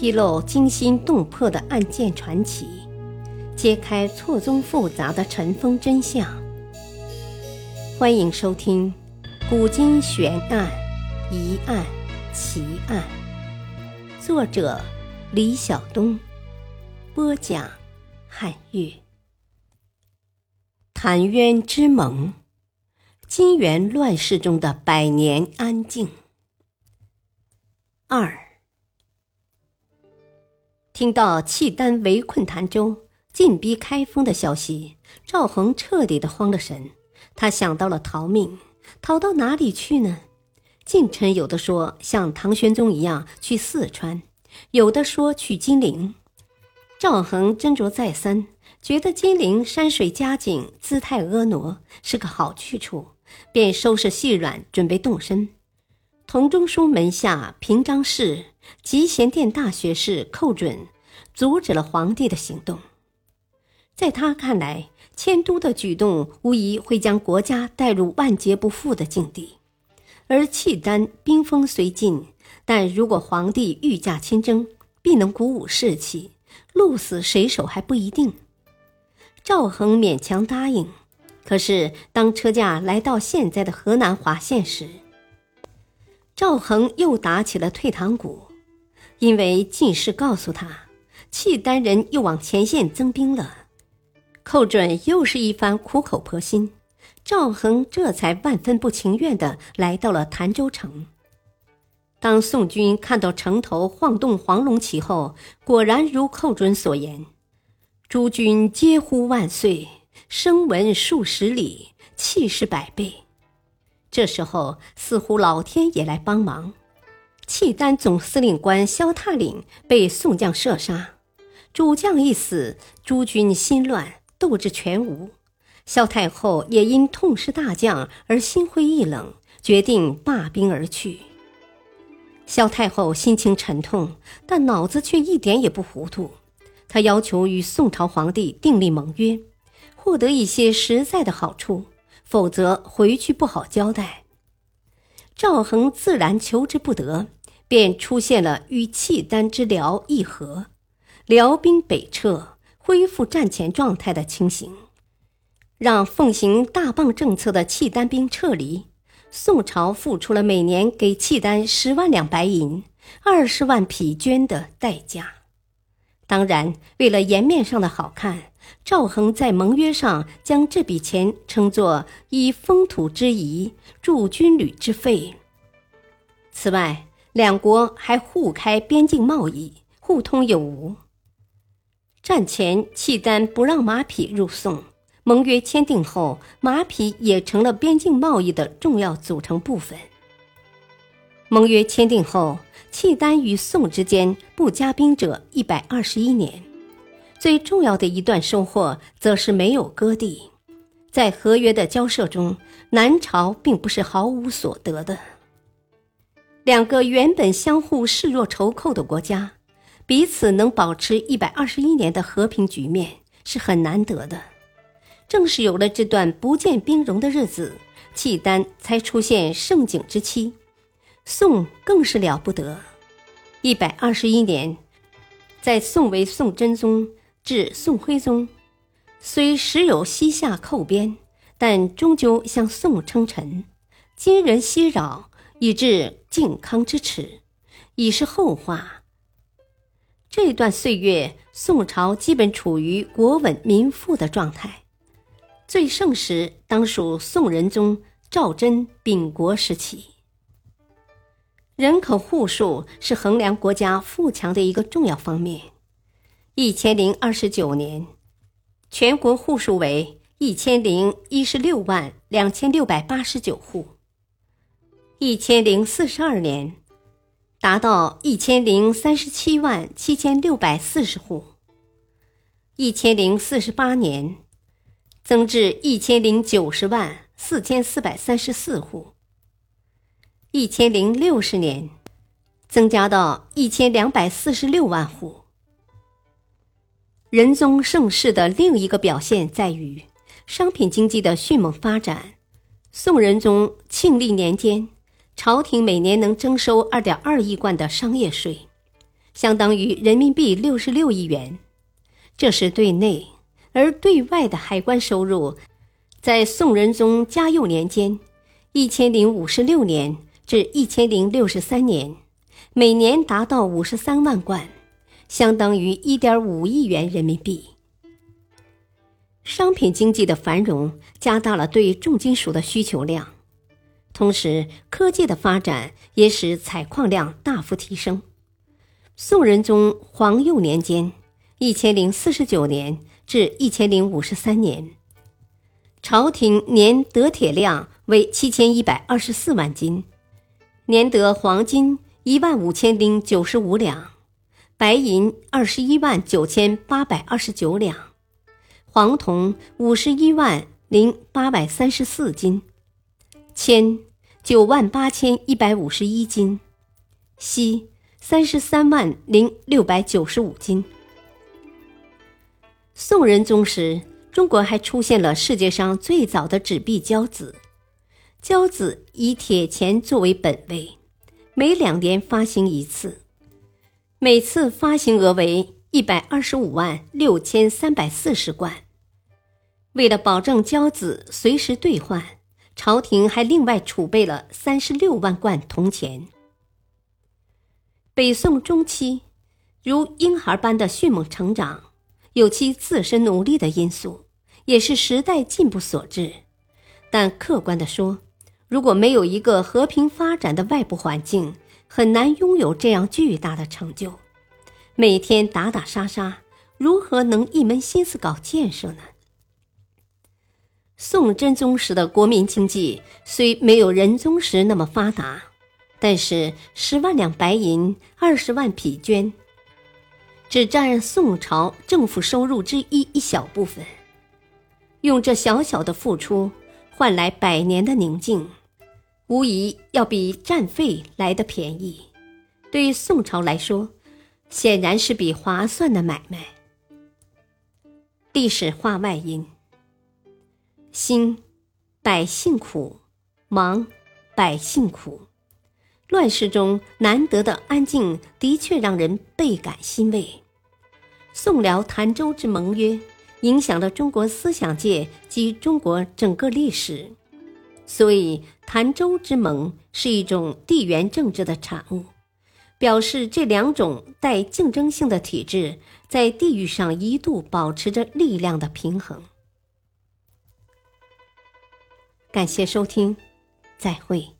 披露惊心动魄的案件传奇，揭开错综复杂的尘封真相。欢迎收听《古今悬案、疑案、奇案》，作者李晓东，播讲汉乐。谭渊之盟，金元乱世中的百年安静。二。听到契丹围困潭州、进逼开封的消息，赵恒彻底的慌了神。他想到了逃命，逃到哪里去呢？近臣有的说像唐玄宗一样去四川，有的说去金陵。赵恒斟酌再三，觉得金陵山水佳景、姿态婀娜，是个好去处，便收拾细软，准备动身。同中书门下平章事。集贤殿大学士寇准阻止了皇帝的行动，在他看来，迁都的举动无疑会将国家带入万劫不复的境地。而契丹兵锋虽近，但如果皇帝御驾亲征，必能鼓舞士气，鹿死谁手还不一定。赵恒勉强答应，可是当车驾来到现在的河南滑县时，赵恒又打起了退堂鼓。因为进士告诉他，契丹人又往前线增兵了，寇准又是一番苦口婆心，赵恒这才万分不情愿地来到了潭州城。当宋军看到城头晃动黄龙旗后，果然如寇准所言，诸军皆呼万岁，声闻数十里，气势百倍。这时候，似乎老天也来帮忙。契丹总司令官萧踏岭被宋将射杀，主将一死，诸军心乱，斗志全无。萧太后也因痛失大将而心灰意冷，决定罢兵而去。萧太后心情沉痛，但脑子却一点也不糊涂。她要求与宋朝皇帝订立盟约，获得一些实在的好处，否则回去不好交代。赵恒自然求之不得。便出现了与契丹之辽议和，辽兵北撤，恢复战前状态的情形，让奉行大棒政策的契丹兵撤离。宋朝付出了每年给契丹十万两白银、二十万匹绢的代价。当然，为了颜面上的好看，赵恒在盟约上将这笔钱称作以封土之仪助军旅之费。此外，两国还互开边境贸易，互通有无。战前，契丹不让马匹入宋，盟约签订后，马匹也成了边境贸易的重要组成部分。盟约签订后，契丹与宋之间不加兵者一百二十一年。最重要的一段收获，则是没有割地。在合约的交涉中，南朝并不是毫无所得的。两个原本相互视若仇寇的国家，彼此能保持一百二十一年的和平局面是很难得的。正是有了这段不见兵戎的日子，契丹才出现盛景之期。宋更是了不得，一百二十一年，在宋为宋真宗至宋徽宗，虽时有西夏寇边，但终究向宋称臣，金人熙扰。以致靖康之耻，已是后话。这段岁月，宋朝基本处于国稳民富的状态，最盛时当属宋仁宗赵祯秉国时期。人口户数是衡量国家富强的一个重要方面。一千零二十九年，全国户数为一千零一十六万两千六百八十九户。一千零四十二年，达到一千零三十七万七千六百四十户。一千零四十八年，增至一千零九十万四千四百三十四户。一千零六十年，增加到一千两百四十六万户。仁宗盛世的另一个表现在于商品经济的迅猛发展。宋仁宗庆历年间。朝廷每年能征收二点二亿贯的商业税，相当于人民币六十六亿元。这是对内，而对外的海关收入，在宋仁宗嘉佑年间（一千零五十六年至一千零六十三年），每年达到五十三万贯，相当于一点五亿元人民币。商品经济的繁荣加大了对重金属的需求量，同时科技的发展也使采矿量大幅提升。宋仁宗皇佑年间（一千零四十九年至一千零五十三年），朝廷年得铁量为七千一百二十四万斤，年得黄金一万五千零九十五两，白银二十一万九千八百二十九两。黄铜五十一万零八百三十四斤，铅九万八千一百五十一斤，锡三十三万零六百九十五斤。宋仁宗时，中国还出现了世界上最早的纸币交子，交子以铁钱作为本位，每两年发行一次，每次发行额为。一百二十五万六千三百四十贯。为了保证交子随时兑换，朝廷还另外储备了三十六万贯铜钱。北宋中期，如婴孩般的迅猛成长，有其自身努力的因素，也是时代进步所致。但客观的说，如果没有一个和平发展的外部环境，很难拥有这样巨大的成就。每天打打杀杀，如何能一门心思搞建设呢？宋真宗时的国民经济虽没有仁宗时那么发达，但是十万两白银、二十万匹绢，只占宋朝政府收入之一一小部分。用这小小的付出换来百年的宁静，无疑要比战费来的便宜。对于宋朝来说，显然是笔划算的买卖。历史话外音：兴，百姓苦；忙，百姓苦。乱世中难得的安静，的确让人倍感欣慰。宋辽潭州之盟约，影响了中国思想界及中国整个历史，所以潭州之盟是一种地缘政治的产物。表示这两种带竞争性的体制在地域上一度保持着力量的平衡。感谢收听，再会。